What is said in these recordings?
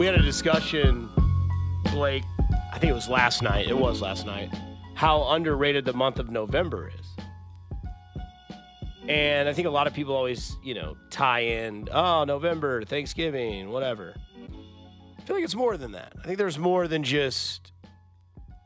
We had a discussion, Blake. I think it was last night. It was last night. How underrated the month of November is. And I think a lot of people always, you know, tie in, oh, November, Thanksgiving, whatever. I feel like it's more than that. I think there's more than just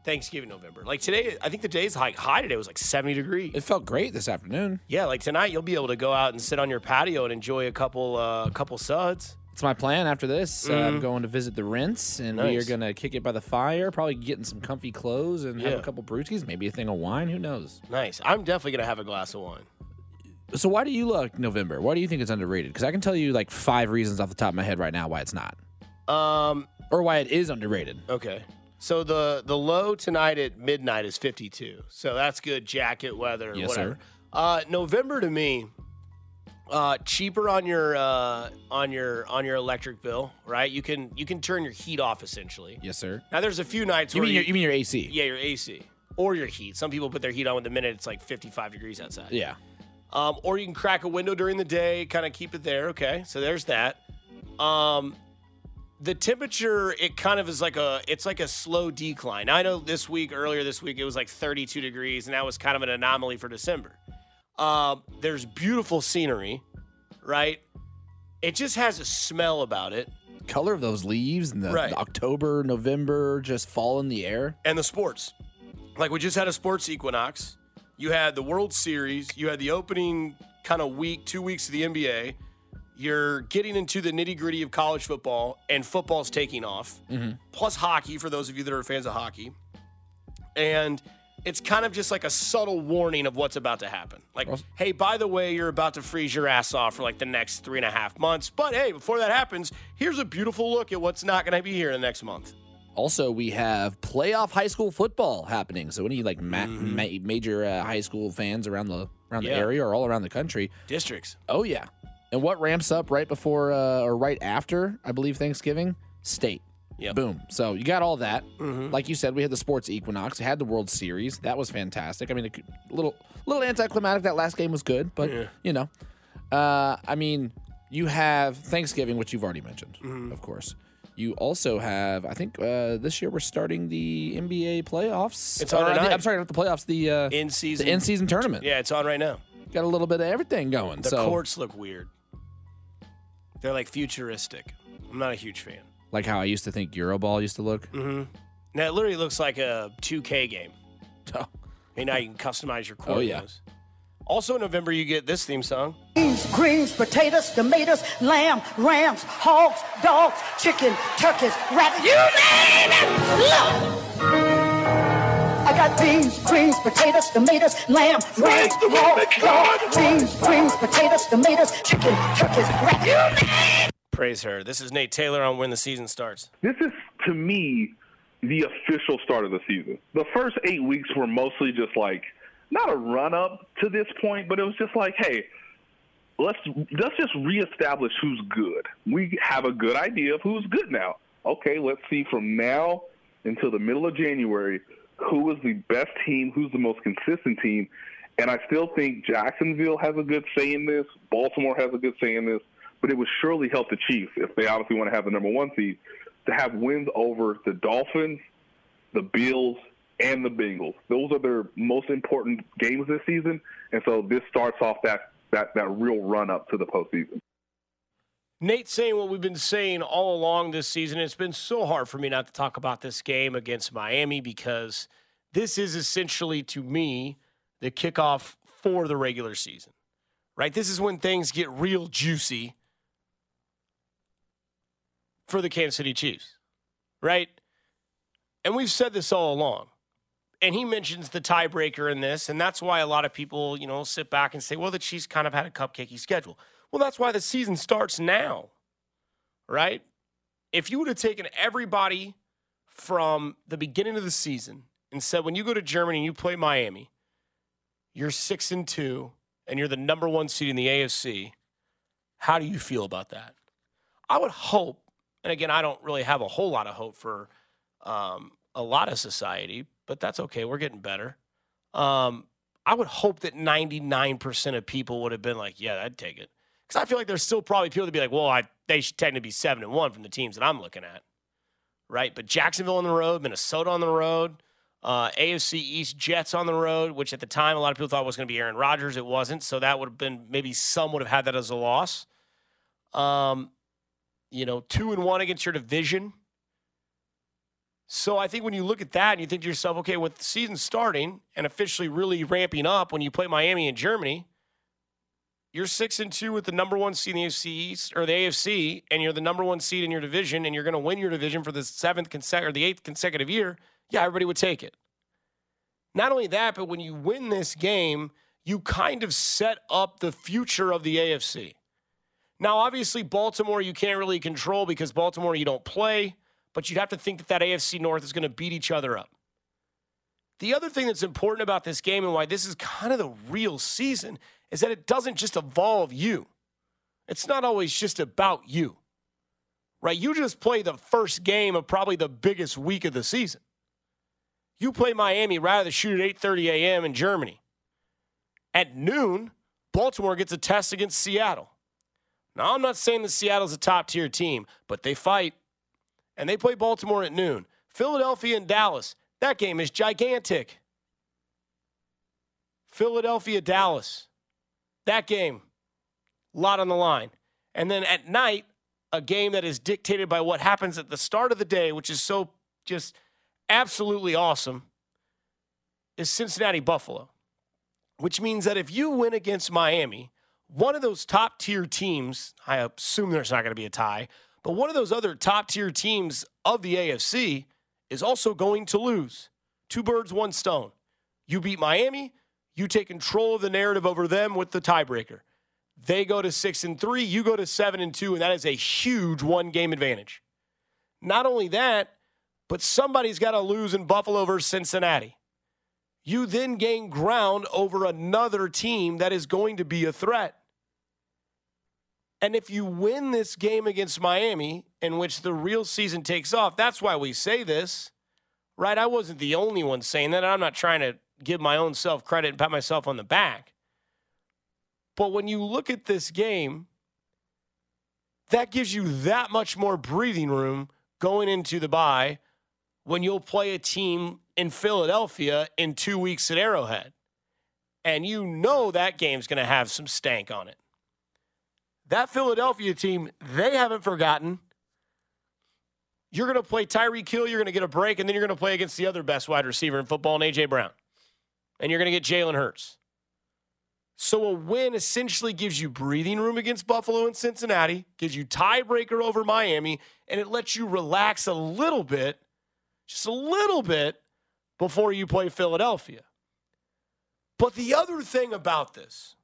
Thanksgiving November. Like today, I think the day's high, high today was like 70 degrees. It felt great this afternoon. Yeah, like tonight you'll be able to go out and sit on your patio and enjoy a couple uh, couple suds. It's my plan after this. Uh, I'm going to visit the Rinse, and we are Mm-hmm. Nice. going to kick it by the fire, probably getting some comfy clothes and have Yeah. a couple brewskis, maybe a thing of wine. Who knows? Nice. I'm definitely gonna have a glass of wine. So why do you like November? Why do you think it's underrated? Because I can tell you like five reasons off the top of my head right now why it's not, Um. or why it is underrated. Okay. So the the low tonight at midnight is 52. So that's good jacket weather. Yes, whatever. sir. Uh, November to me, uh, cheaper on your uh, on your on your electric bill. Right. You can you can turn your heat off essentially. Yes, sir. Now there's a few nights You where mean you, your, you mean your AC? yeah your AC or your heat. Some people put their heat on with the minute it's like 55 degrees outside. Yeah. Um, or you can crack a window during the day, kind of keep it there. Okay, so there's that. Um, the temperature, it kind of is like a, it's like a slow decline. I know this week, earlier this week, it was like 32 degrees, and that was kind of an anomaly for December. Um, there's beautiful scenery, right? It just has a smell about it, Color of those leaves and the, Right. the October, November just fall in the air. and the sports. Like we just had a sports equinox. You had the World Series. You had the opening kind of week, two weeks of the NBA. You're getting into the nitty gritty of college football, and football's taking off. Plus hockey for those of you that are fans of hockey. And it's kind of just like a subtle warning of what's about to happen. Like, hey, by the way, you're about to freeze your ass off for like the next three and a half months. But hey, before that happens, here's a beautiful look at what's not going to be here in the next month. Also, we have playoff high school football happening. So any like ma- Mm-hmm. ma- major uh, high school fans around the around Yeah. the area or all around the country. Districts. Oh yeah. And what ramps up right before uh, or right after, I believe Thanksgiving, state. Yep. Boom. So you got all that. Mhm. Like you said, we had the sports equinox. Had the World Series. That was fantastic. I mean, a little little anticlimactic. That last game was good, but Yeah. you know, uh, I mean, you have Thanksgiving, which you've already mentioned, Mm-hmm. of course. You also have, I think, uh, this year we're starting the NBA playoffs. It's on uh, the- I'm sorry, not the playoffs. The uh, In season. the in season tournament. Yeah, it's on right now. Got a little bit of everything going. The so, courts look weird. They're like futuristic. I'm not a huge fan. Like how I used to think Euroball used to look. Mm-hmm. Now it literally looks like a 2K game. Oh, And now you can customize your court. Oh, yeah. moves. Also in November you get this theme song. Beans, greens, potatoes, tomatoes, lamb, rams, hogs, dogs, chicken, turkeys, rabbit, you name it! Look! I got beans, greens, potatoes, tomatoes, lamb, rams, hogs, dogs, beans, greens, potatoes, tomatoes, chicken, turkeys, rabbit, you name it! Praise her. This is Nate Taylor on when the season starts. this is to me the official start of the season. The first eight weeks were mostly just like not a run up to this point, but it was just like, hey, let's let's just reestablish who's good. We have a good idea of who's good now. Okay, let's see from now until the middle of January who is the best team, who's the most consistent team. And I still think Jacksonville has a good say in this. Baltimore has a good say in this. But it would surely help the Chiefs if they obviously want to have the number one seed to have wins over the Dolphins, the Bills, and the Bengals. Those are their most important games this season, and so this starts off that that that real run up to the postseason. Nate saying what we've been saying all along this season. It's been so hard for me not to talk about this game against Miami because this is essentially, to me, the kickoff for the regular season, right? This is when things get real juicy for the Kansas City Chiefs, right? And we've said this all along. And he mentions the tiebreaker in this, and that's why a lot of people, you know, sit back and say, well, the Chiefs kind of had a cupcakey schedule. Well, that's why the season starts now, right? If you would have taken everybody from the beginning of the season and said, when you go to Germany and you play Miami, you're six and two, and you're the number one seed in the AFC, how do you feel about that? I would hope, and again, I don't really have a whole lot of hope for um, a lot of society, but that's okay. We're getting better. Um, I would hope that 99% of people would have been like, yeah, I'd take it. Because I feel like there's still probably people that be like, well, I they should technically be seven and one from the teams that I'm looking at, right? But Jacksonville on the road, Minnesota on the road, uh, AFC East Jets on the road, which at the time a lot of people thought was going to be Aaron Rodgers. It wasn't, so that would have been maybe some would have had that as a loss. Um, you know, two and one against your division. So I think when you look at that and you think to yourself, okay, with the season starting and officially really ramping up when you play Miami and Germany, you're six and two with the number one seed in the AFC East or the AFC, and you're the number one seed in your division, and you're going to win your division for the seventh consecutive or the eighth consecutive year. Yeah, everybody would take it. Not only that, but when you win this game, you kind of set up the future of the AFC. Now, obviously, Baltimore you can't really control because Baltimore you don't play, but you'd have to think that that AFC North is going to beat each other up. The other thing that's important about this game and why this is kind of the real season is that it doesn't just evolve you. It's not always just about you, right? You just play the first game of probably the biggest week of the season. You play Miami rather than shoot at 8:30 a.m. in Germany. At noon, Baltimore gets a test against Seattle. Now, I'm not saying that Seattle's a top tier team, but they fight and they play Baltimore at noon. Philadelphia and Dallas, that game is gigantic. Philadelphia, Dallas. That game, a lot on the line. And then at night, a game that is dictated by what happens at the start of the day, which is so just absolutely awesome, is Cincinnati Buffalo. Which means that if you win against Miami, one of those top tier teams, I assume there's not going to be a tie, but one of those other top tier teams of the AFC is also going to lose. Two birds, one stone. You beat Miami, you take control of the narrative over them with the tiebreaker. They go to six and three, you go to seven and two, and that is a huge one game advantage. Not only that, but somebody's got to lose in Buffalo versus Cincinnati. You then gain ground over another team that is going to be a threat. And if you win this game against Miami, in which the real season takes off, that's why we say this, right? I wasn't the only one saying that. I'm not trying to give my own self credit and pat myself on the back. But when you look at this game, that gives you that much more breathing room going into the bye when you'll play a team in Philadelphia in two weeks at Arrowhead. And you know that game's going to have some stank on it. That Philadelphia team, they haven't forgotten. You're going to play Tyreek Hill, you're going to get a break, and then you're going to play against the other best wide receiver in football, and A.J. Brown and you're going to get Jalen Hurts. So a win essentially gives you breathing room against Buffalo and Cincinnati, gives you tiebreaker over Miami, and it lets you relax a little bit, just a little bit, before you play Philadelphia. But the other thing about this,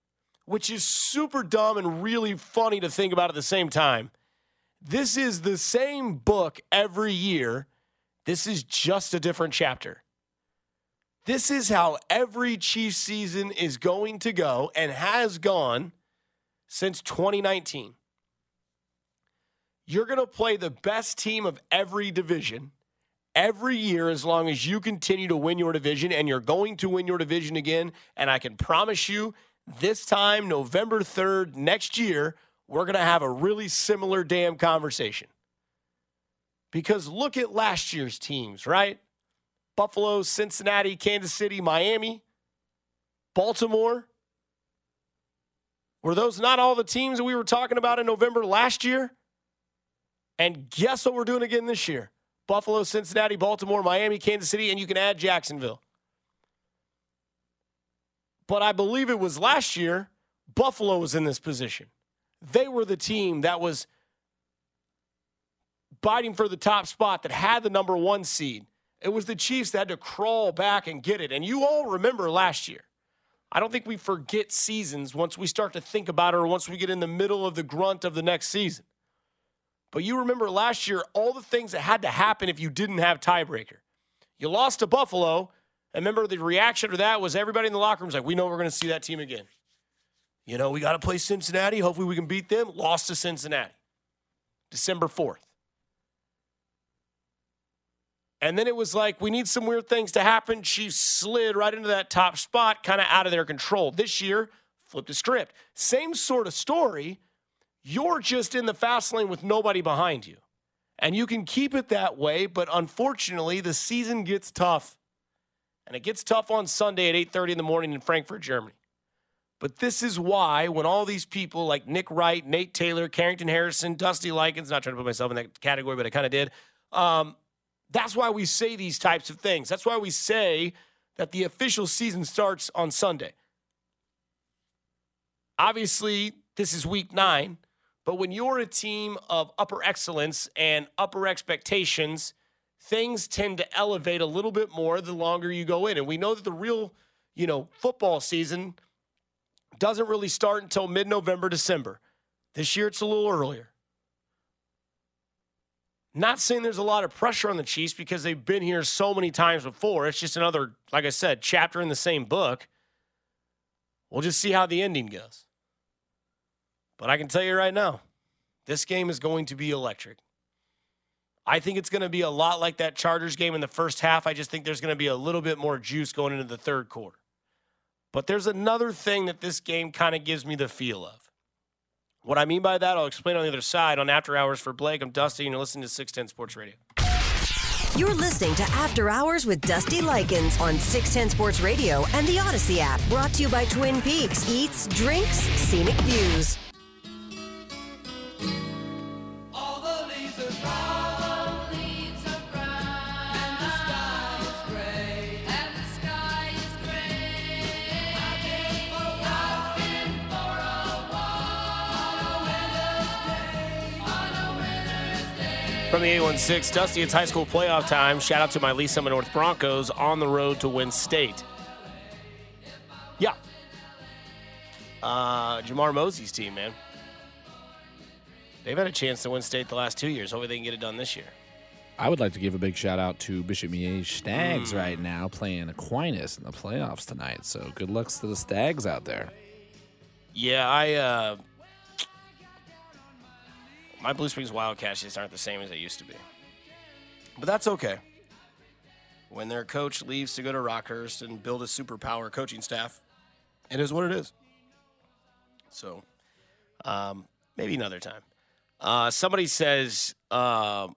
which is super dumb and really funny to think about at the same time, this is the same book every year. This is just a different chapter. This is how every Chiefs season is going to go and has gone since 2019. You're going to play the best team of every division every year as long as you continue to win your division, and you're going to win your division again. And I can promise you, this time, November 3rd, next year, we're going to have a really similar damn conversation. Because look at last year's teams, right? Buffalo, Cincinnati, Kansas City, Miami, Baltimore. Were those not all the teams that we were talking about in November last year? And guess what we're doing again this year? Buffalo, Cincinnati, Baltimore, Miami, Kansas City, and you can add Jacksonville. But I believe it was last year, Buffalo was in this position. They were the team that was biting for the top spot, that had the number one seed. It was the Chiefs that had to crawl back and get it. And you all remember last year. I don't think we forget seasons once we start to think about it or once we get in the middle of the grunt of the next season. But you remember last year all the things that had to happen if you didn't have tiebreaker. You lost to Buffalo. And remember the reaction to that was everybody in the locker room was like, we know we're going to see that team again. You know, we got to play Cincinnati. Hopefully we can beat them. Lost to Cincinnati. December 4th. And then it was like, we need some weird things to happen. She slid right into that top spot, kind of out of their control. This year, flipped the script. Same sort of story, you're just in the fast lane with nobody behind you. And you can keep it that way, but unfortunately, the season gets tough. And it gets tough on Sunday at 8:30 in the morning in Frankfurt, Germany. But this is why when all these people like Nick Wright, Nate Taylor, Carrington Harrison, Dusty Likens, not trying to put myself in that category, but I kind of did. Um, that's why we say these types of things. That's why we say that the official season starts on Sunday. Obviously, this is week nine, but when you're a team of upper excellence and upper expectations, things tend to elevate a little bit more the longer you go in. And we know that the real, you know, football season doesn't really start until mid November, December. This year it's a little earlier. Not saying there's a lot of pressure on the Chiefs because they've been here so many times before. It's just another, like I said, chapter in the same book. We'll just see how the ending goes. But I can tell you right now, this game is going to be electric. I think it's going to be a lot like that Chargers game in the first half. I just think there's going to be a little bit more juice going into the third quarter. But there's another thing that this game kind of gives me the feel of. What I mean by that, I'll explain on the other side on After Hours for Blake. I'm Dusty, and you're listening to 610 Sports Radio. You're listening to After Hours with Dusty Likens on 610 Sports Radio and the Audacy app. Brought to you by Twin Peaks Eats, Drinks, Scenic Views. From the 816, Dusty, it's high school playoff time. Shout out to my Lee Summit North Broncos on the road to win state. Yeah. Uh, Jamar Mosey's team, man. They've had a chance to win state the last two years. Hopefully they can get it done this year. I would like to give a big shout out to Bishop Miege. Stags right now playing Aquinas in the playoffs tonight. So good luck to the Stags out there. Yeah, I uh my Blue Springs Wildcats just aren't the same as they used to be. But that's okay. When their coach leaves to go to Rockhurst and build a superpower coaching staff, it is what it is. So, um, maybe another time. Uh, somebody says uh,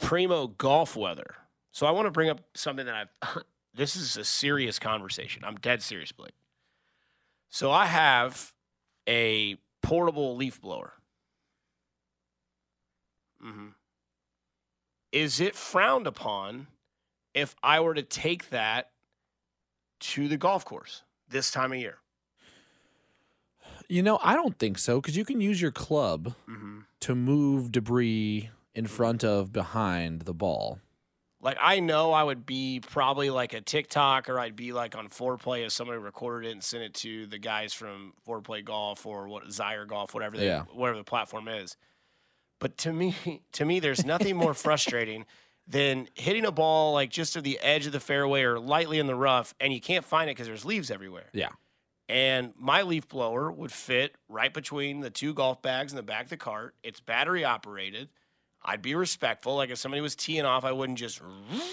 primo golf weather. So I want to bring up something that I've. this is a serious conversation. I'm dead serious, Blake. So I have a portable leaf blower. Hmm Is it frowned upon if I were to take that to the golf course this time of year? You know, I don't think so because you can use your club Mm-hmm. to move debris in front of behind the ball. Like I know I would be probably like a TikTok or I'd be like on Foreplay if somebody recorded it and sent it to the guys from Foreplay Golf or what Zyre Golf, whatever they, Yeah. whatever the platform is. But to me, to me, there's nothing more frustrating than hitting a ball like just to the edge of the fairway or lightly in the rough, and you can't find it because there's leaves everywhere. Yeah. And my leaf blower would fit right between the two golf bags in the back of the cart. It's battery operated. I'd be respectful. Like if somebody was teeing off, I wouldn't just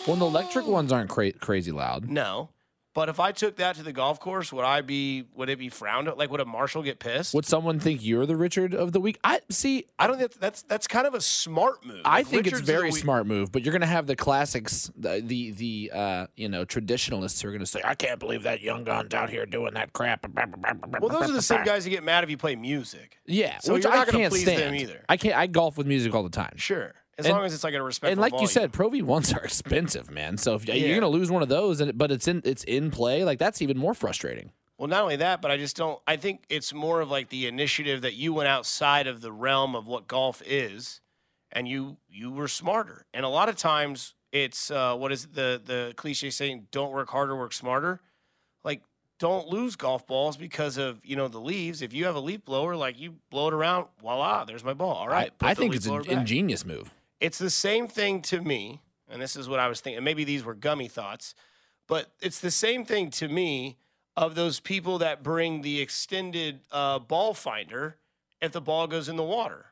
Well, the electric ones aren't cra- crazy loud. no. But if I took that to the golf course, would I be would it be frowned at? Like would a marshal get pissed? Would someone think you're the Richard of the week? I see. I don't think that's that's kind of a smart move. I Like, think Richards it's very smart move, but you're going to have the classics, the the, the uh, you know traditionalists who are going to say, "I can't believe that young gun's out here doing that crap." Well, those are the same guys who get mad if you play music. Yeah, So which you're I not gonna can't please stand. them either. I can't. I golf with music all the time. Sure, as And- long as it's like a respectful. And like you said, Pro V ones are expensive, man. So if Yeah. you're going to lose one of those, and but it's in it's in play, like that's even more frustrating. Well, not only that, but I just don't. I think it's more of like the initiative that you went outside of the realm of what golf is, and you you were smarter. And a lot of times, it's uh, what is the the cliche saying? Don't work harder, work smarter. Like, don't lose golf balls because of you know the leaves. If you have a leaf blower, like you blow it around, voila, there's my ball. All right, I, I think it's an back. ingenious move. It's the same thing to me, and this is what I was thinking. Maybe these were gummy thoughts, but it's the same thing to me of those people that bring the extended uh, ball finder if the ball goes in the water,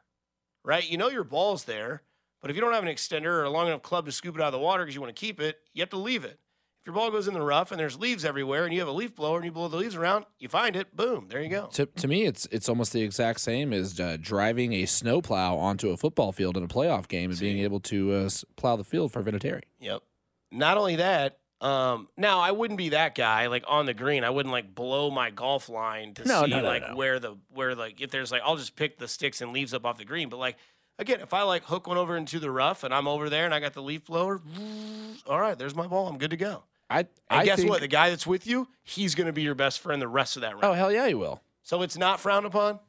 right? You know your ball's there, but if you don't have an extender or a long enough club to scoop it out of the water because you want to keep it, you have to leave it. If your ball goes in the rough and there's leaves everywhere and you have a leaf blower and you blow the leaves around, you find it, boom, there you go. To, to me, it's it's almost the exact same as uh, driving a snowplow onto a football field in a playoff game and being able to uh, plow the field for Vinatieri. Yep. Not only that, um, now I wouldn't be that guy like on the green. I wouldn't like blow my golf line to No, see no, no, like no. where the where like if there's like I'll just pick the sticks and leaves up off the green. But like again, if I like hook one over into the rough and I'm over there and I got the leaf blower, all right, there's my ball. I'm good to go. I And I guess think, what? The guy that's with you, he's going to be your best friend the rest of that round. Oh hell yeah, you will. So it's not frowned upon.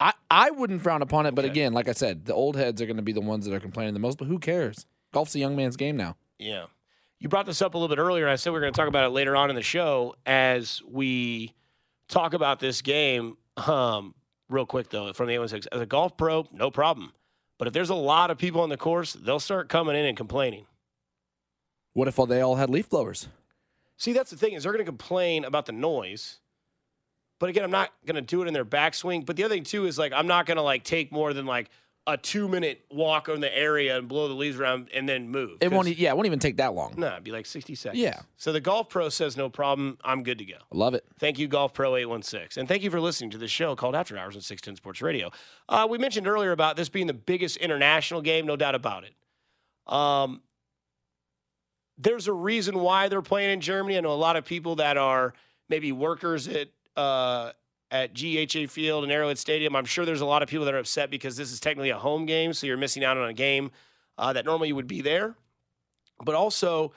I, I wouldn't frown upon it, but Okay. again, like I said, the old heads are going to be the ones that are complaining the most. But who cares? Golf's a young man's game now. Yeah. You brought this up a little bit earlier. I said we are going to talk about it later on in the show as we talk about this game. Um, real quick, though, from the 816. As a golf pro, no problem. But if there's a lot of people on the course, they'll start coming in and complaining. What if all they all had leaf blowers? See, that's the thing is they're going to complain about the noise. But again, I'm not going to do it in their backswing. But the other thing too is like I'm not going to like take more than like a two minute walk on the area and blow the leaves around and then move. It won't. Yeah, it won't even take that long. No, it'd be like 60 seconds. Yeah. So the Golf Pro says no problem. I'm good to go. I love it. Thank you, Golf Pro 816. And thank you for listening to the show called After Hours on 610 Sports Radio. Uh, we mentioned earlier about this being the biggest international game, no doubt about it. Um, there's a reason why they're playing in Germany. I know a lot of people that are maybe workers at uh, at GEHA Field and Arrowhead Stadium. I'm sure there's a lot of people that are upset because this is technically a home game, so you're missing out on a game uh, that normally you would be there. But also,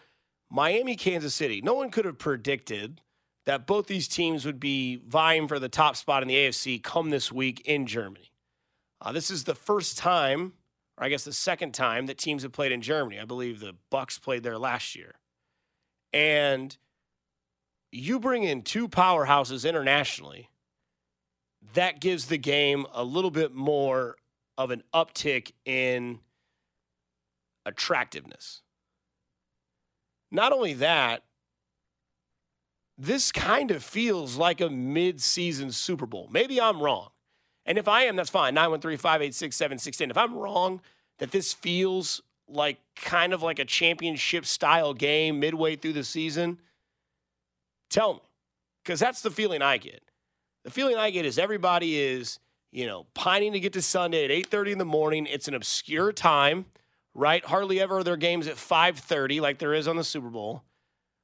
Miami, Kansas City. No one could have predicted that both these teams would be vying for the top spot in the AFC come this week in Germany. Uh, this is the first time, or I guess the second time, that teams have played in Germany. I believe the Bucs played there last year, and you bring in two powerhouses internationally. That gives the game a little bit more of an uptick in attractiveness. Not only that, this kind of feels like a mid-season Super Bowl. Maybe I'm wrong. And if I am, that's fine. 913-586-7610. If I'm wrong that this feels like kind of like a championship style game midway through the season, tell me. Because that's the feeling I get. The feeling I get is everybody is, you know, pining to get to Sunday at 8:30 in the morning. It's an obscure time, right? Hardly ever are there games at 5:30 like there is on the Super Bowl.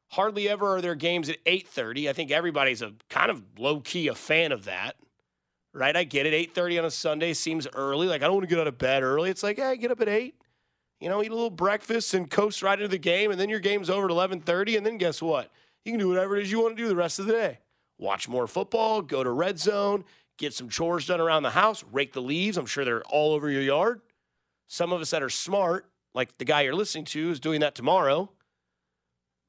Hardly ever are there games at 8:30. I think everybody's a kind of low key a fan of that. Right? I get it. 8:30 on a Sunday seems early. Like I don't want to get out of bed early. It's like, hey, get up at 8. You know, eat a little breakfast and coast right into the game and then your game's over at 11:30 and then guess what? You can do whatever it is you want to do the rest of the day. Watch more football, go to red zone, get some chores done around the house, rake the leaves. I'm sure they're all over your yard. Some of us that are smart, like the guy you're listening to, is doing that tomorrow.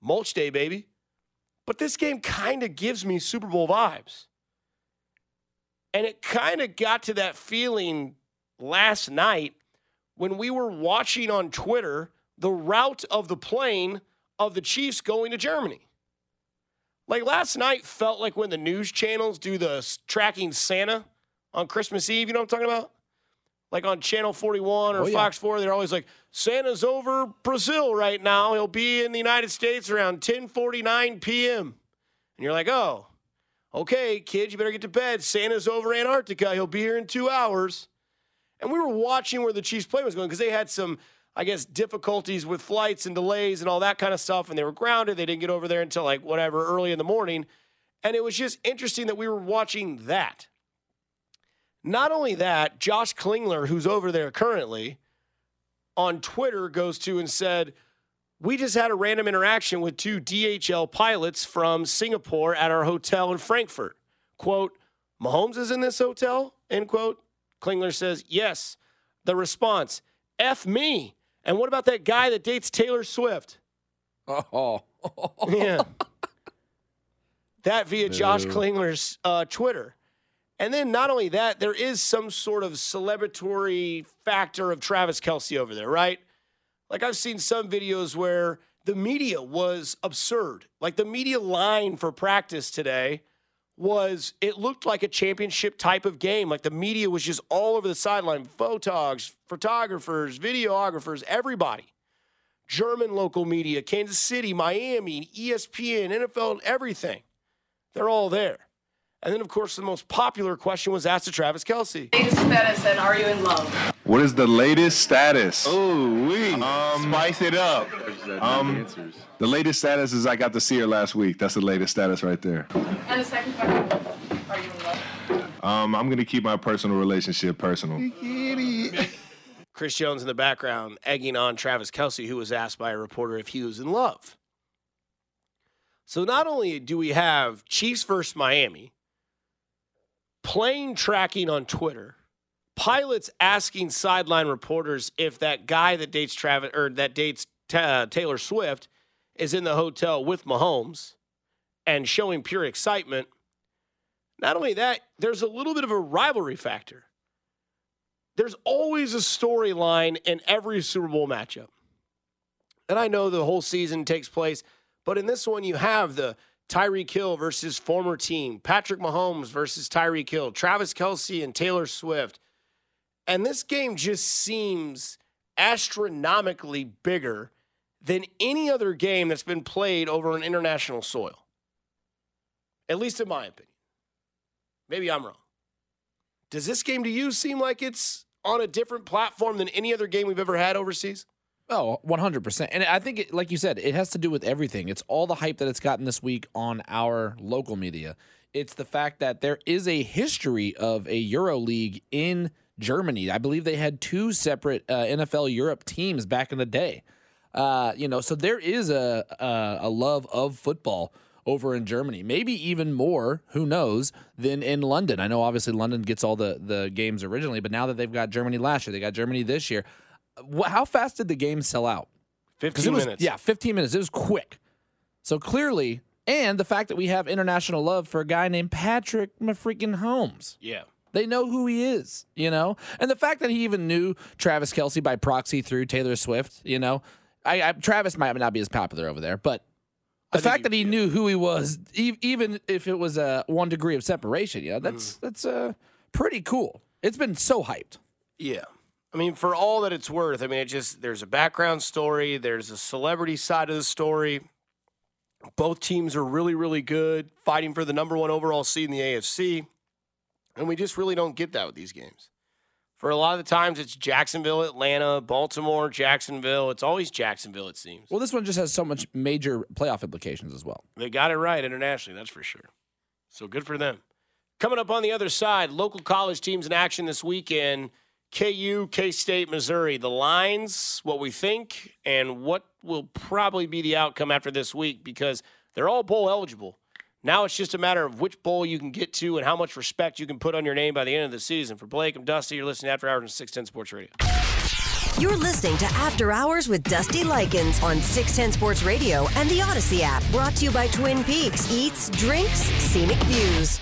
Mulch day, baby. But this game kind of gives me Super Bowl vibes. And it kind of got to that feeling last night when we were watching on Twitter the route of the plane of the Chiefs going to Germany. Like last night felt like when the news channels do the tracking Santa on Christmas Eve. You know what I'm talking about? Like on Channel 41 or Oh, yeah. Fox 4, they're always like, Santa's over Brazil right now. He'll be in the United States around 10:49 p.m. And you're like, oh, okay, kids, you better get to bed. Santa's over Antarctica. He'll be here in two hours. And we were watching where the Chiefs play was going because they had some, I guess, difficulties with flights and delays and all that kind of stuff. And they were grounded. They didn't get over there until like whatever, early in the morning. And it was just interesting that we were watching that. Not only that, Josh Klingler, who's over there currently, on Twitter goes to and said, We just had a random interaction with two DHL pilots from Singapore at our hotel in Frankfurt. Quote, Mahomes is in this hotel? End quote. Klingler says, Yes. The response, F me. And what about that guy that dates Taylor Swift? Oh, Yeah. that via Josh Boo. Klingler's uh, Twitter. And then not only that, there is some sort of celebratory factor of Travis Kelce over there, right? Like I've seen some videos where the media was absurd. Like the media line for practice today was it looked like a championship type of game. Like the media was just all over the sideline, photogs, photographers, videographers, everybody German local media, Kansas City, Miami, ESPN, NFL, everything. They're all there. And then, of course, the most popular question was asked to Travis Kelce. latest status and are you in love? What is the latest status? Oh, we spice it up. Um, the latest status is I got to see her last week. That's the latest status right there. And the second question, are you in love? Um, I'm gonna keep my personal relationship personal. Chris Jones in the background egging on Travis Kelce, who was asked by a reporter if he was in love. So not only do we have Chiefs versus Miami, plane tracking on Twitter, pilots asking sideline reporters if that guy that dates Travis or that dates uh, Taylor Swift is in the hotel with Mahomes and showing pure excitement. Not only that, there's a little bit of a rivalry factor there's always a storyline in every Super Bowl matchup. And I know the whole season takes place, but in this one, you have the Tyreek Hill versus former team, Patrick Mahomes versus Tyreek Hill, Travis Kelce and Taylor Swift. And this game just seems astronomically bigger than any other game that's been played over an international soil. At least in my opinion. Maybe I'm wrong. Does this game to you seem like it's on a different platform than any other game we've ever had overseas? Oh, 100%. And I think, it, like you said, it has to do with everything. It's all the hype that it's gotten this week on our local media. It's the fact that there is a history of a Euro League in Germany. I believe they had two separate uh, NFL Europe teams back in the day. Uh, you know, so there is a, a a love of football over in Germany. Maybe even more, who knows, than in London. I know obviously London gets all the the games originally, but now that they've got Germany last year, they got Germany this year. How fast did the game sell out? 15 it was, minutes. Yeah, 15 minutes. It was quick. So clearly, and the fact that we have international love for a guy named Patrick freaking Holmes. Yeah. They know who he is, you know? And the fact that he even knew Travis Kelce by proxy through Taylor Swift, you know? I, I Travis might not be as popular over there, but the fact that he he- knew who he was, e- even if it was a one degree of separation, you know, that's Mm. that's uh, pretty cool. It's been so hyped. Yeah. I mean, for all that it's worth, I mean, it just, there's a background story, there's a celebrity side of the story. Both teams are really, really good, fighting for the number one overall seed in the AFC. And we just really don't get that with these games. For a lot of the times, it's Jacksonville, Atlanta, Baltimore, Jacksonville. It's always Jacksonville, it seems. Well, this one just has so much major playoff implications as well. They got it right internationally, that's for sure. So good for them. Coming up on the other side, local college teams in action this weekend. KU, K State, Missouri. The lines, what we think, and what will probably be the outcome after this week because they're all bowl eligible. Now it's just a matter of which bowl you can get to and how much respect you can put on your name by the end of the season. For Blake I'm Dusty, you're listening to After Hours on 610 Sports Radio. You're listening to After Hours with Dusty Likens on 610 Sports Radio and the Audacy app. Brought to you by Twin Peaks Eats, Drinks, Scenic Views.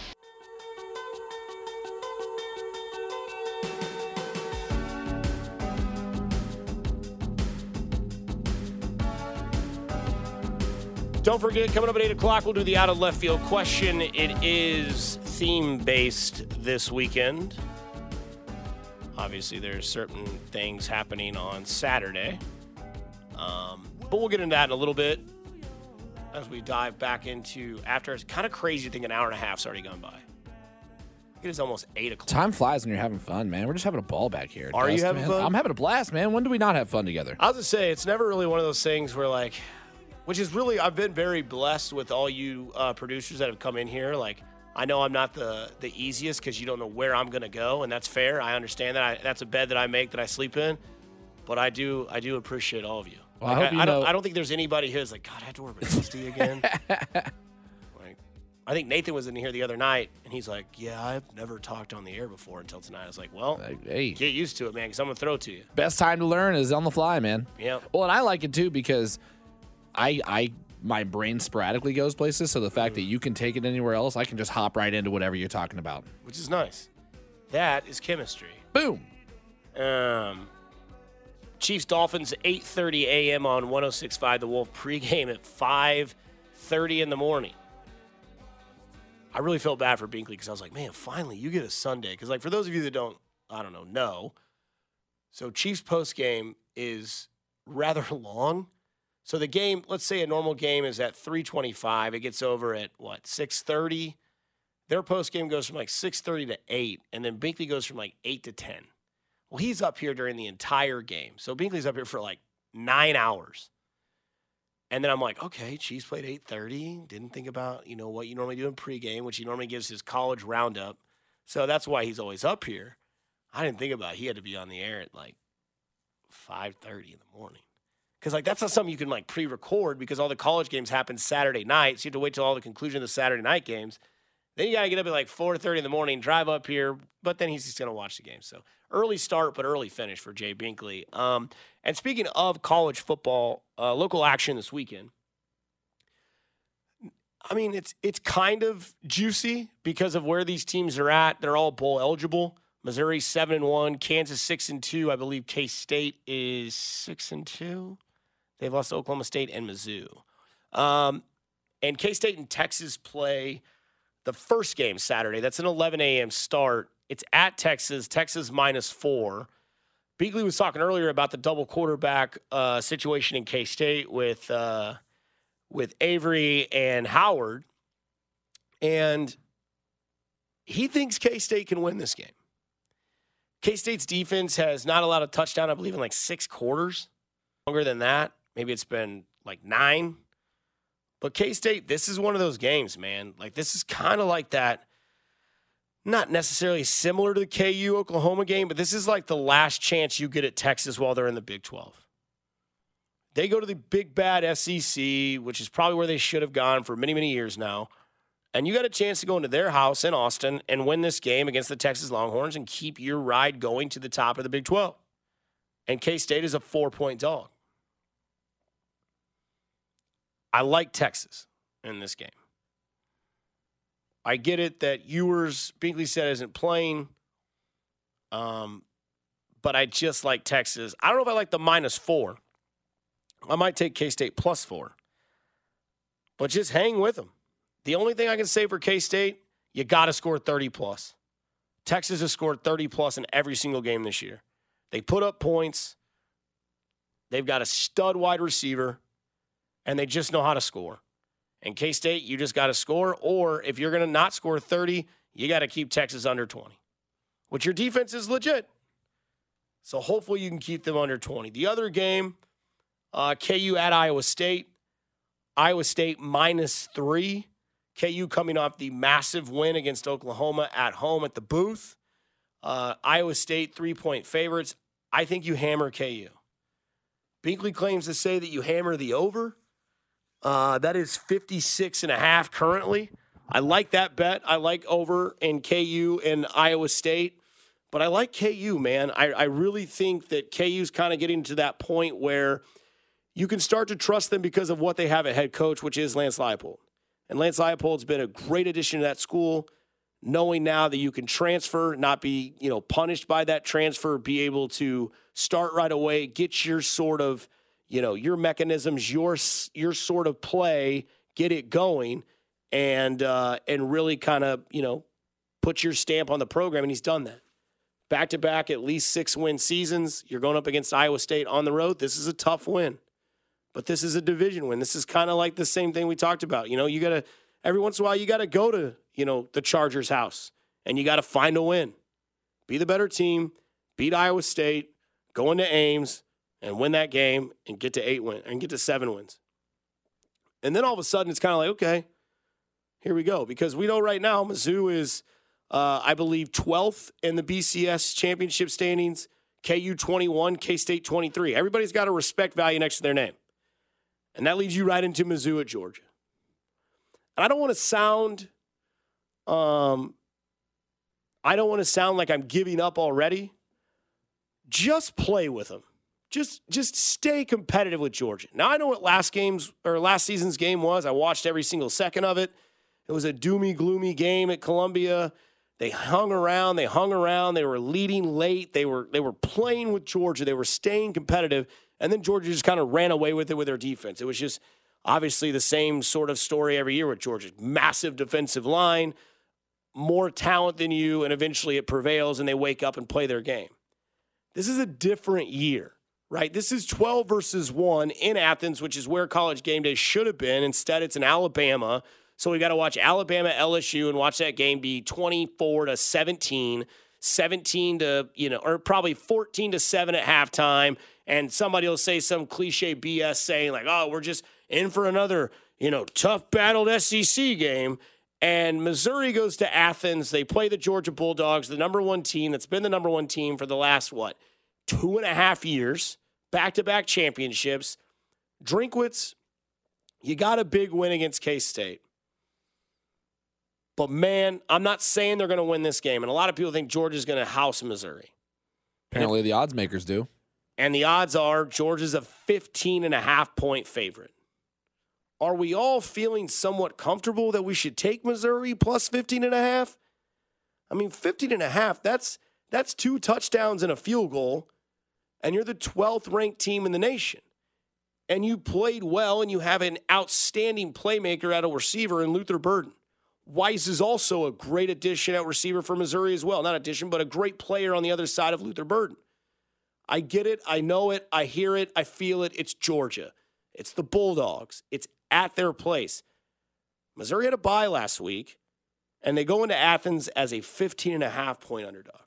Don't forget, coming up at 8 o'clock, we'll do the out of left field question. It is theme based this weekend. Obviously, there's certain things happening on Saturday. Um, but we'll get into that in a little bit as we dive back into after. It's kind of crazy to think an hour and a half's already gone by. It is almost 8 o'clock. Time flies when you're having fun, man. We're just having a ball back here. Are you having man. fun? I'm having a blast, man. When do we not have fun together? I was gonna say it's never really one of those things where like, which is really I've been very blessed with all you uh, producers that have come in here. Like I know I'm not the the easiest because you don't know where I'm gonna go, and that's fair. I understand that. I, that's a bed that I make that I sleep in. But I do I do appreciate all of you. Well, I Like, hope you I, don't know- I don't think there's anybody who's like God I have to work with Dusty again. like I think Nathan was in here the other night, and he's like, Yeah, I've never talked on the air before until tonight. I was like, Well, hey, get used to it, man, because I'm gonna throw it to you. best time to learn is on the fly, man. Yeah. Well, and I like it too because I I my brain sporadically goes places. So the fact that you can take it anywhere else, I can just hop right into whatever you're talking about. which is nice. That is chemistry. Boom. Um, Chiefs Dolphins 8:30 a.m. on 106.5 The Wolf pregame at 5:30 in the morning. I really felt bad for Binkley because I was like, man, finally you get a Sunday. Because like for those of you that don't, I don't know, know. So Chiefs postgame is rather long. So the game, let's say a normal game is at 325. It gets over at what, 630? Their post game goes from like 630 to 8, and then Binkley goes from like 8 to 10. Well, he's up here during the entire game. So Binkley's up here for like nine hours. And then I'm like, okay, Chiefs played 8:30. Didn't think about you know what you normally do in pregame, which he normally gives his college roundup. So that's why he's always up here. I didn't think about it. he had to be on the air at like 5:30 in the morning. Because like that's not something you can like pre-record because all the college games happen Saturday night. So you have to wait till all the conclusion of the Saturday night games. Then you gotta get up at like 4:30 in the morning, drive up here, but then he's just gonna watch the game. So early start, but early finish for Jay Binkley. Um, and speaking of college football, uh, local action this weekend. I mean, it's it's kind of juicy because of where these teams are at. They're all bowl eligible. Missouri seven and one, Kansas six and two. I believe K State is six and two. They've lost to Oklahoma State and Mizzou. Um, and K State and Texas play the first game Saturday. That's an 11 a.m. start. It's at Texas. Texas minus four. Beagley was talking earlier about the double quarterback uh, situation in K State with uh, with Avery and Howard, and he thinks K State can win this game. K State's defense has not allowed a touchdown, I believe, in like six quarters. Longer than that, maybe it's been like nine. But K State, this is one of those games, man. Like this is kind of like that not necessarily similar to the KU Oklahoma game, but this is like the last chance you get at Texas while they're in the Big 12. They go to the big bad SEC, which is probably where they should have gone for many, many years now. And you got a chance to go into their house in Austin and win this game against the Texas Longhorns and keep your ride going to the top of the Big 12. And K State is a four point dog. I like Texas in this game. I get it that Ewers, Binkley said, isn't playing. Um, but I just like Texas. I don't know if I like the minus four. I might take K State plus four. But just hang with them. The only thing I can say for K State, you got to score 30 plus. Texas has scored 30 plus in every single game this year. They put up points. They've got a stud wide receiver, and they just know how to score. And K State, you just got to score. Or if you're going to not score 30, you got to keep Texas under 20, which your defense is legit. So hopefully you can keep them under 20. The other game, uh, KU at Iowa State. Iowa State minus three. KU coming off the massive win against Oklahoma at home at the booth. Uh, Iowa State three point favorites. I think you hammer KU. Binkley claims to say that you hammer the over. Uh, that is 56 and a half currently. I like that bet. I like over in KU and Iowa State, but I like KU, man. I, I really think that KU's kind of getting to that point where you can start to trust them because of what they have at head coach, which is Lance Leipold. And Lance Leipold's been a great addition to that school, knowing now that you can transfer, not be, you know, punished by that transfer, be able to start right away, get your sort of – you know your mechanisms, your your sort of play, get it going, and uh, and really kind of you know put your stamp on the program. And he's done that. Back to back, at least six win seasons. You're going up against Iowa State on the road. This is a tough win, but this is a division win. This is kind of like the same thing we talked about. You know, you got to every once in a while you got to go to you know the Chargers' house and you got to find a win. Be the better team. Beat Iowa State. Go into Ames and win that game and get to eight wins and get to seven wins. And then all of a sudden it's kind of like, okay, here we go. Because we know right now Mizzou is, uh, I believe, 12th in the BCS championship standings, KU 21, K State 23. Everybody's got a respect value next to their name. And that leads you right into Mizzou at Georgia. And I don't want to sound, um, I don't want to sound like I'm giving up already. Just play with them just just stay competitive with Georgia. Now I know what last game's or last season's game was. I watched every single second of it. It was a doomy, gloomy game at Columbia. They hung around, they hung around, they were leading late, they were they were playing with Georgia, they were staying competitive, and then Georgia just kind of ran away with it with their defense. It was just obviously the same sort of story every year with Georgia. Massive defensive line, more talent than you, and eventually it prevails and they wake up and play their game. This is a different year right? This is 12 versus 1 in Athens, which is where college game day should have been. Instead, it's in Alabama. So we got to watch Alabama LSU and watch that game be 24 to 17, 17 to, you know, or probably 14 to 7 at halftime. And somebody will say some cliche BS saying, like, oh, we're just in for another, you know, tough battled SEC game. And Missouri goes to Athens. They play the Georgia Bulldogs, the number one team that's been the number one team for the last, what, two and a half years, back to back championships. Drinkwitz, you got a big win against K State. But man, I'm not saying they're going to win this game. And a lot of people think Georgia's going to house Missouri. Apparently, the odds makers do. And the odds are Georgia's a 15 and a half point favorite. Are we all feeling somewhat comfortable that we should take Missouri plus 15 and a half? I mean, 15 and a half, that's that's two touchdowns and a field goal, and you're the 12th ranked team in the nation. And you played well and you have an outstanding playmaker at a receiver in Luther Burden. Wease is also a great addition at receiver for Missouri as well. Not addition, but a great player on the other side of Luther Burden. I get it. I know it. I hear it. I feel it. It's Georgia. It's the Bulldogs. It's at their place. Missouri had a bye last week, and they go into Athens as a 15 and a half point underdog.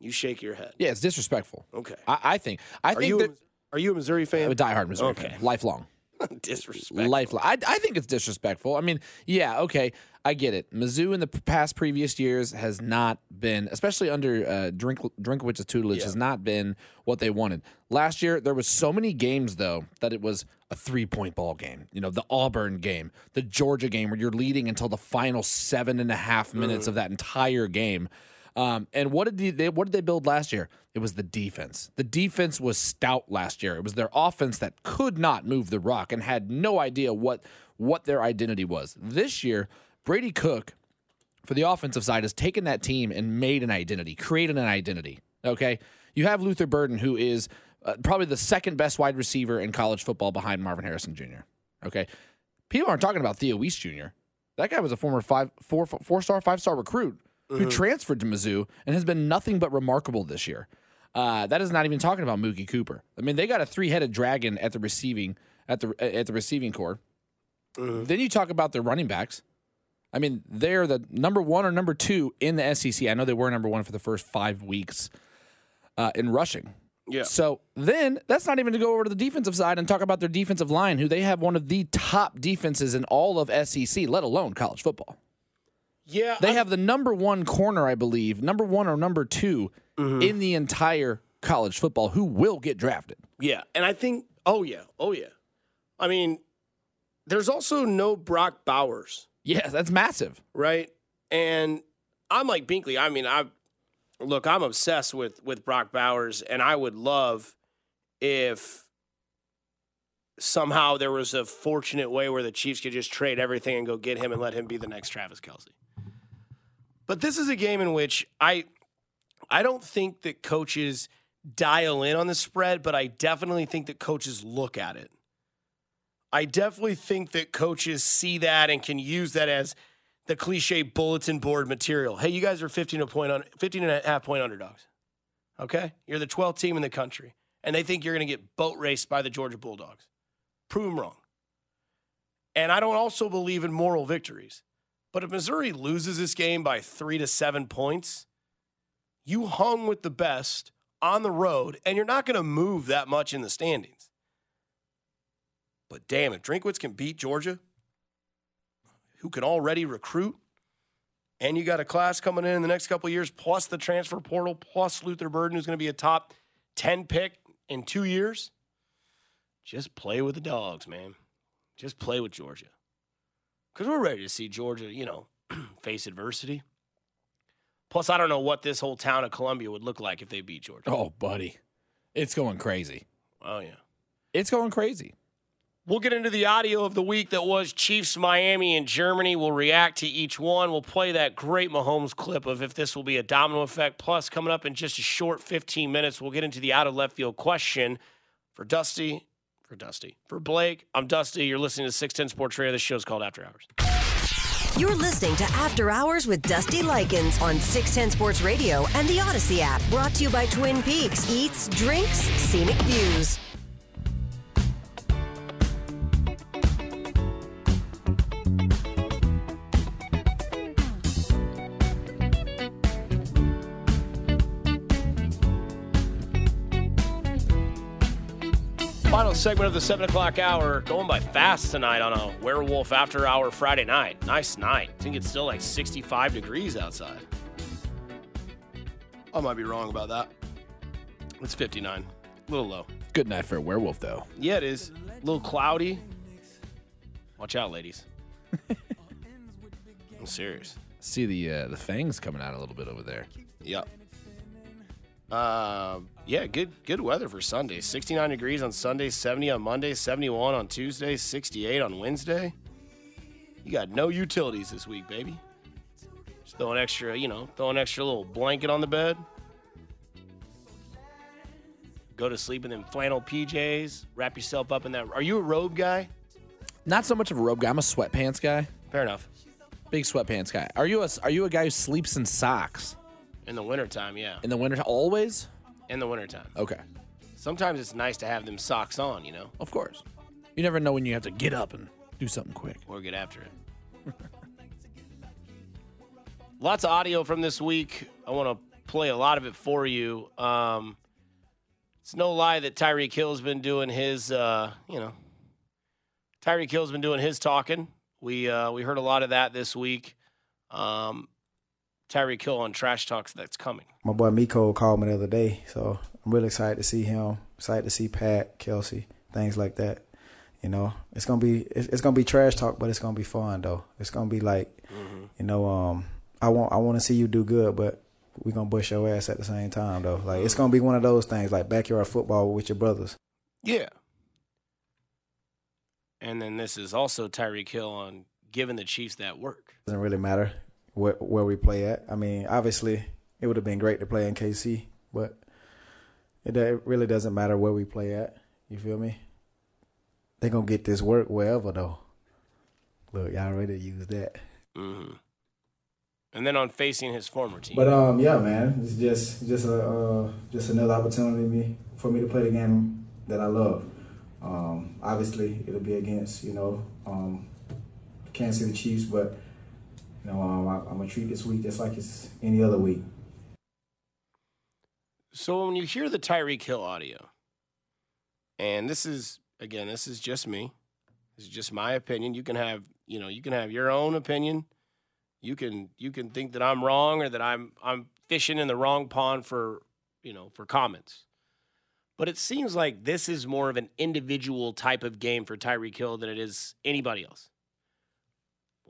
You shake your head. Yeah, it's disrespectful. Okay. I, I think. I Are think you, that a, are you a Missouri fan? I'm a diehard Missouri Okay. fan, lifelong. Disrespectful. Lifelong. I, I think it's disrespectful. I mean, yeah, okay, I get it. Mizzou in the past previous years has not been, especially under uh, Drink Drinkwitz's tutelage, Yeah. has not been what they wanted. Last year, there was so many games though that it was a three point ball game. You know, the Auburn game, the Georgia game, where you're leading until the final seven and a half minutes of that entire game. Um, and what did they, what did they build last year? It was the defense. The defense was stout last year. It was their offense that could not move the rock and had no idea what what their identity was. This year, Brady Cook for the offensive side has taken that team and made an identity, created an identity. Okay, you have Luther Burden, who is uh, probably the second best wide receiver in college football behind Marvin Harrison Jr. Okay, people aren't talking about Theo Wease Jr. That guy was a former five, four, four star, five star recruit who transferred to Mizzou and has been nothing but remarkable this year. Uh, that is not even talking about Mookie Cooper. I mean, they got a three headed dragon at the receiving at the at the receiving corps. Then you talk about their running backs. I mean, they're the number one or number two in the SEC. I know they were number one for the first five weeks uh, in rushing. Yeah. So then that's not even to go over to the defensive side and talk about their defensive line, who they have one of the top defenses in all of SEC, let alone college football. Yeah. They I'm- have the number one corner, I believe, number one or number 2 mm-hmm. in the entire college football who will get drafted. Yeah, and I think, oh yeah, oh yeah. I mean, there's also no Brock Bowers, Yeah, that's massive. right? And I'm like Binkley. I mean, I look, I'm obsessed with with Brock Bowers, and I would love if somehow there was a fortunate way where the Chiefs could just trade everything and go get him and let him be the next Travis Kelce. But this is a game in which I I don't think that coaches dial in on the spread, but I definitely think that coaches look at it. I definitely think that coaches see that and can use that as the cliche bulletin board material. Hey, you guys are 15 a point on 15 and a half point underdogs. Okay? You're the 12th team in the country. And they think you're going to get boat raced by the Georgia Bulldogs. Prove them wrong. And I don't also believe in moral victories. But if Missouri loses this game by three to seven points, you hung with the best on the road, and you're not going to move that much in the standings. But damn, if Drinkwitz can beat Georgia, who can already recruit, and you got a class coming in in the next couple years, plus the transfer portal, plus Luther Burden, who's going to be a top 10 pick in two years, just play with the dogs, man. Just play with Georgia. Because we're ready to see Georgia, you know, face adversity. Plus, I don't know what this whole town of Columbia would look like if they beat Georgia. Oh, buddy. It's going crazy. Oh, yeah. It's going crazy. We'll get into the audio of the week that was Chiefs, Miami, and Germany. We'll react to each one. We'll play that great Mahomes clip of if this will be a domino effect. Plus, coming up in just a short 15 minutes, we'll get into the out of left field question for Dusty. For Dusty. For Blake, I'm Dusty. You're listening to 610 Sports Radio. This show's called After Hours. You're listening to After Hours with Dusty Likens on 610 Sports Radio and the Audacy app. Brought to you by Twin Peaks Eats, Drinks, Scenic Views. Segment of the 7 o'clock hour. Going by fast tonight on a werewolf after hour Friday night. Nice night. I think it's still like 65 degrees outside. I might be wrong about that. It's 59. A little low. Good night for a werewolf, though. Yeah, it is. A little cloudy. Watch out, ladies. I'm serious. See the uh, the fangs coming out a little bit over there. Yep. Uh, yeah, good good weather for Sunday. 69 degrees on Sunday, 70 on Monday, 71 on Tuesday, 68 on Wednesday. You got no utilities this week, baby. Just throw an extra, you know, throw an extra little blanket on the bed. Go to sleep in them flannel PJs. Wrap yourself up in that. Are you a robe guy? Not so much of a robe guy. I'm a sweatpants guy. Fair enough. Big sweatpants guy. Are you a Are you a guy who sleeps in socks In the wintertime, yeah. in the winter? Always. In the wintertime. Okay. Sometimes it's nice to have them socks on, you know, Of course. You never know when you have to get up and do something quick. or get after it. Lots of audio from this week. I want to play a lot of it for you. Um, it's no lie that Tyreek Hill's been doing his, uh, you know, Tyreek Hill's been doing his talking. We uh, we heard a lot of that this week. Um, Tyreek Hill on Trash Talks that's coming. my boy Miko called me the other day, so I'm really excited to see him. Excited to see Pat, Kelce, things like that. You know, it's gonna be it's, it's gonna be trash talk, but it's gonna be fun though. It's gonna be like, you know, um, I want I want to see you do good, but we gonna bust your ass at the same time though. Like it's gonna be one of those things like backyard football with your brothers. Yeah. And then this is also Tyreek Hill on giving the Chiefs that work. Doesn't really matter where where we play at. I mean, obviously it would have been great to play in KC, but it, it really doesn't matter where we play at. You feel me? They're gonna get this work wherever though. Look, y'all ready to use that. hmm And then on facing his former team. But um, yeah, man, it's just just a uh, just another opportunity me, for me to play the game that I love. Um, obviously, it'll be against you know um, Kansas City Chiefs, but you know um, I, I'm gonna treat this week just like it's any other week. So when you hear the Tyreek Hill audio, and this is again, this is just me. This is just my opinion. You can have, you know, you can have your own opinion. You can you can think that I'm wrong or that I'm I'm fishing in the wrong pond for, you know, for comments. But it seems like this is more of an individual type of game for Tyreek Hill than it is anybody else.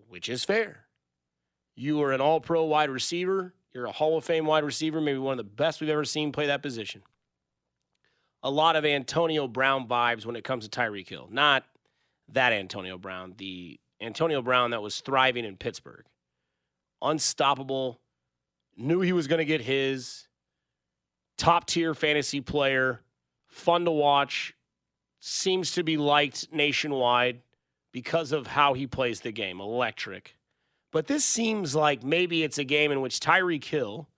Which is fair. You are an all pro wide receiver. You're a Hall of Fame wide receiver, maybe one of the best we've ever seen play that position. A lot of Antonio Brown vibes when it comes to Tyreek Hill. Not that Antonio Brown, the Antonio Brown that was thriving in Pittsburgh. Unstoppable, knew he was going to get his top tier fantasy player, fun to watch, seems to be liked nationwide because of how he plays the game. Electric. But this seems like maybe it's a game in which Tyreek Hill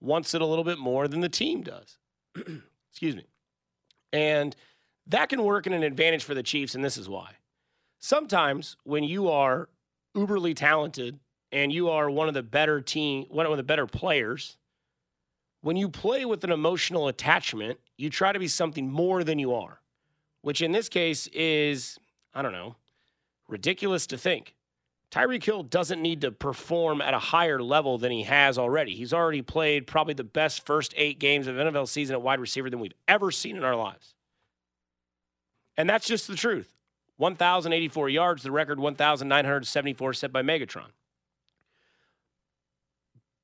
wants it a little bit more than the team does. Excuse me. And that can work in an advantage for the Chiefs, and this is why. Sometimes when you are uberly talented and you are one of the better team, one of the better players, when you play with an emotional attachment, you try to be something more than you are, which in this case is, I don't know, ridiculous to think. Tyreek Hill doesn't need to perform at a higher level than he has already. He's already played probably the best first eight games of NFL season at wide receiver than we've ever seen in our lives. And that's just the truth. 1,084 yards, the record 1,974 set by Megatron.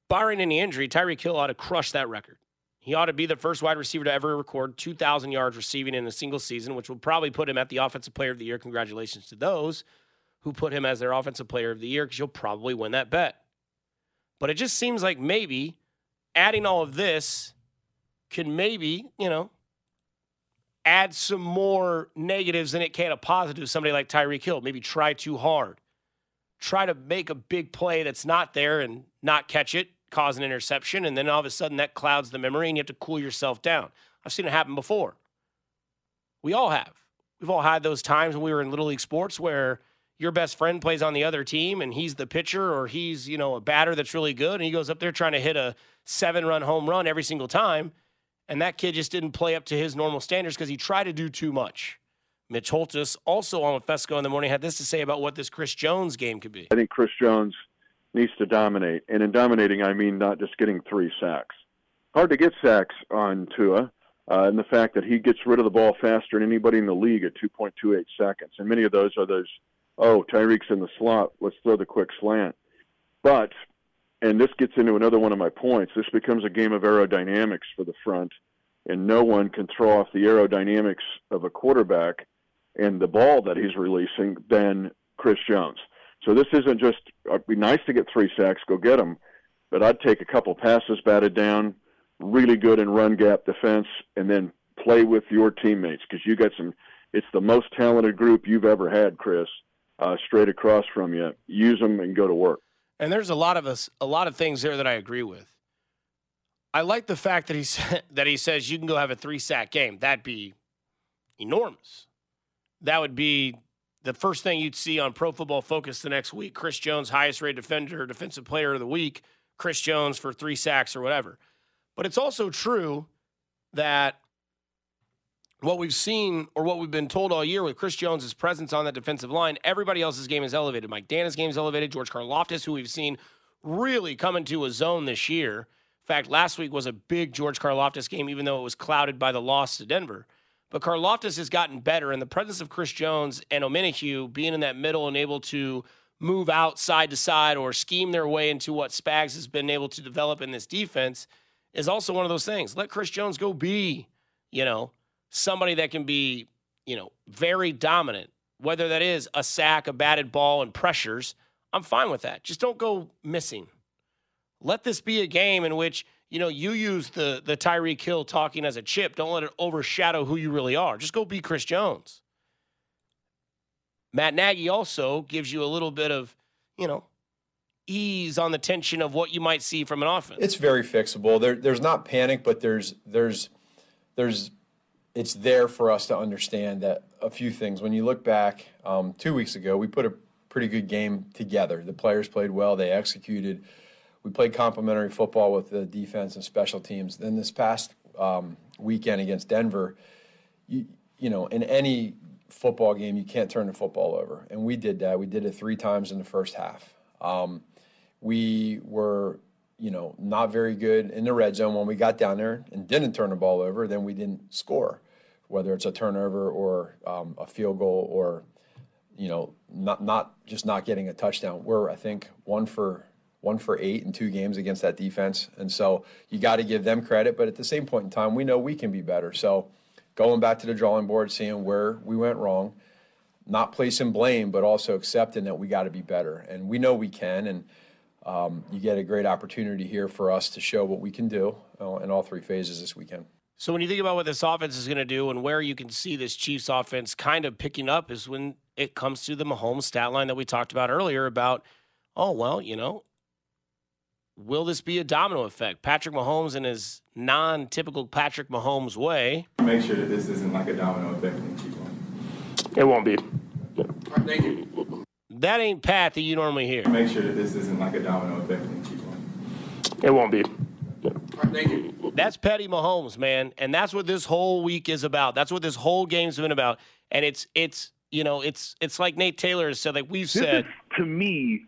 Barring any injury, Tyreek Hill ought to crush that record. He ought to be the first wide receiver to ever record 2,000 yards receiving in a single season, which will probably put him at the Offensive Player of the Year. Congratulations to those who put him as their Offensive Player of the Year because you'll probably win that bet. But it just seems like maybe adding all of this can maybe, you know, add some more negatives than it can a positive. Somebody like Tyreek Hill, maybe try too hard. try to make a big play that's not there and not catch it, cause an interception, and then all of a sudden that clouds the memory and you have to cool yourself down. I've seen it happen before. We all have. We've all had those times when we were in little league sports where your best friend plays on the other team and he's the pitcher or he's, you know, a batter that's really good and he goes up there trying to hit a seven run home run every single time. And that kid just didn't play up to his normal standards because he tried to do too much. Mitch Holthus, also on with Fescoe in the morning, had this to say about what this Chris Jones game could be. I think Chris Jones needs to dominate. And in dominating, I mean not just getting three sacks. Hard to get sacks on Tua, uh, and the fact that he gets rid of the ball faster than anybody in the league at 2.28 seconds. And many of those are those, oh, Tyreek's in the slot, let's throw the quick slant. But, and this gets into another one of my points, this becomes a game of aerodynamics for the front, and no one can throw off the aerodynamics of a quarterback and the ball that he's releasing than Chris Jones. So this isn't just, it'd be nice to get three sacks, go get them, but I'd take a couple passes batted down, really good in run gap defense, and then play with your teammates because you got some, it's the most talented group you've ever had, Chris, uh, straight across from you. Use them and go to work. And there's a lot of us, a lot of things there that I agree with. I like the fact that he said, that he says you can go have a three sack game. That'd be enormous. That would be the first thing you'd see on Pro Football Focus the next week. Chris Jones, highest rated defender, defensive player of the week. Chris Jones for three sacks or whatever. But it's also true that what we've seen or what we've been told all year with Chris Jones' presence on that defensive line, everybody else's game is elevated. Mike Danna's game is elevated. George Karlaftis, who we've seen really come into a zone this year. In fact, last week was a big George Karlaftis game, even though it was clouded by the loss to Denver. But Karlaftis has gotten better, and the presence of Chris Jones and Omenihu being in that middle and able to move out side to side or scheme their way into what Spags has been able to develop in this defense is also one of those things. Let Chris Jones go be, you know, somebody that can be, you know, very dominant, whether that is a sack, a batted ball, and pressures. I'm fine with that. Just don't go missing. Let this be a game in which you know, you use the the Tyreek Hill talking as a chip. Don't let it overshadow who you really are. Just go be Chris Jones. Matt Nagy also gives you a little bit of, you know, ease on the tension of what you might see from an offense. It's very fixable. There, there's not panic, but there's there's there's it's there for us to understand that a few things. When you look back, um, two weeks ago, we put a pretty good game together. The players played well. They executed we played complementary football with the defense and special teams. Then this past um, weekend against Denver, you, you know, in any football game, you can't turn the football over. And we did that. We did it three times in the first half. Um, we were, you know, not very good in the red zone when we got down there and didn't turn the ball over. Then we didn't score, whether it's a turnover or um, a field goal or, you know, not not just not getting a touchdown. We're I think one for one for eight in two games against that defense. And so you got to give them credit. But at the same point in time, we know we can be better. So going back to the drawing board, seeing where we went wrong, not placing blame, but also accepting that we got to be better. And we know we can. And um, you get a great opportunity here for us to show what we can do uh, in all three phases this weekend. So when you think about what this offense is going to do and where you can see this Chiefs offense kind of picking up is when it comes to the Mahomes stat line that we talked about earlier about, oh, well, you know, will this be a domino effect? Patrick Mahomes, in his non typical Patrick Mahomes way. Make sure that this isn't like a domino effect in Cleveland. It won't be. thank you. That ain't Pat that you normally hear. Make sure that this isn't like a domino effect in Cleveland. It won't be. Thank you. That's Petty Mahomes, man, and that's what this whole week is about. That's what this whole game's been about, and it's it's you know it's it's like Nate Taylor said, like we've this said. Is, to me,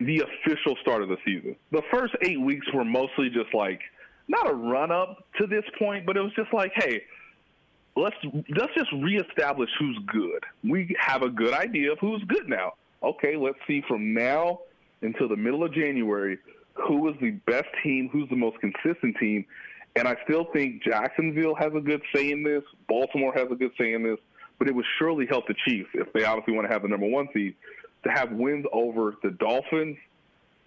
the official start of the season. The first eight weeks were mostly just like not a run up to this point, but it was just like, hey, let's let's just reestablish who's good. We have a good idea of who's good now. Okay, let's see from now until the middle of January who is the best team, who's the most consistent team. And I still think Jacksonville has a good say in this. Baltimore has a good say in this. But it would surely help the Chiefs if they obviously want to have the number one seed to have wins over the Dolphins,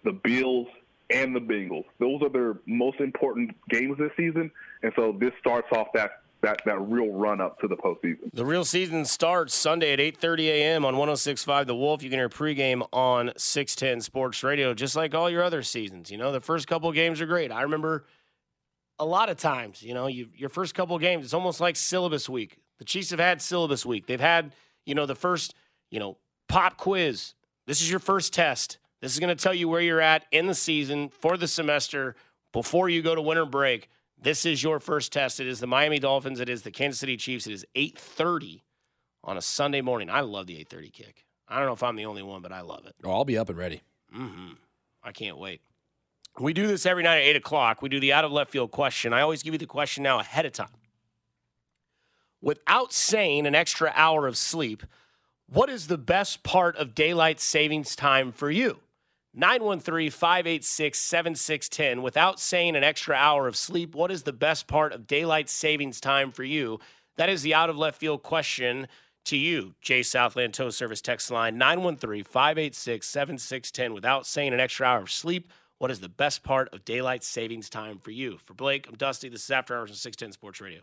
the Bills, and the Bengals. Those are their most important games this season, and so this starts off that that that real run up to the postseason. The real season starts Sunday at 8:30 a.m. on 106.5 The Wolf. You can hear pregame on 610 Sports Radio, just like all your other seasons. You know, the first couple games are great. I remember a lot of times, you know, you, your first couple games, it's almost like syllabus week. The Chiefs have had syllabus week. They've had, you know, the first, you know, pop quiz. This is your first test. This is going to tell you where you're at in the season for the semester before you go to winter break. This is your first test. It is the Miami Dolphins. It is the Kansas City Chiefs. It is 8:30 on a Sunday morning. I love the 8:30 kick. I don't know if I'm the only one, but I love it. Oh, I'll be up and ready. Mm-hmm. I can't wait. We do this every night at 8 o'clock. We do the out of left field question. I always give you the question now ahead of time. Without saying an extra hour of sleep, what is the best part of daylight savings time for you? 913 586 7610. Without saying an extra hour of sleep, what is the best part of daylight savings time for you? That is the out of left field question to you, Jay Southland Tow Service text line 913 586 7610. Without saying an extra hour of sleep, what is the best part of daylight savings time for you? For Blake, I'm Dusty. This is After Hours on 610 Sports Radio.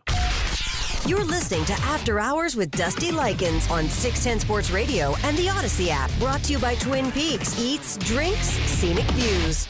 You're listening to After Hours with Dusty Likens on 610 Sports Radio and the Audacy app. Brought to you by Twin Peaks Eats, Drinks, Scenic Views.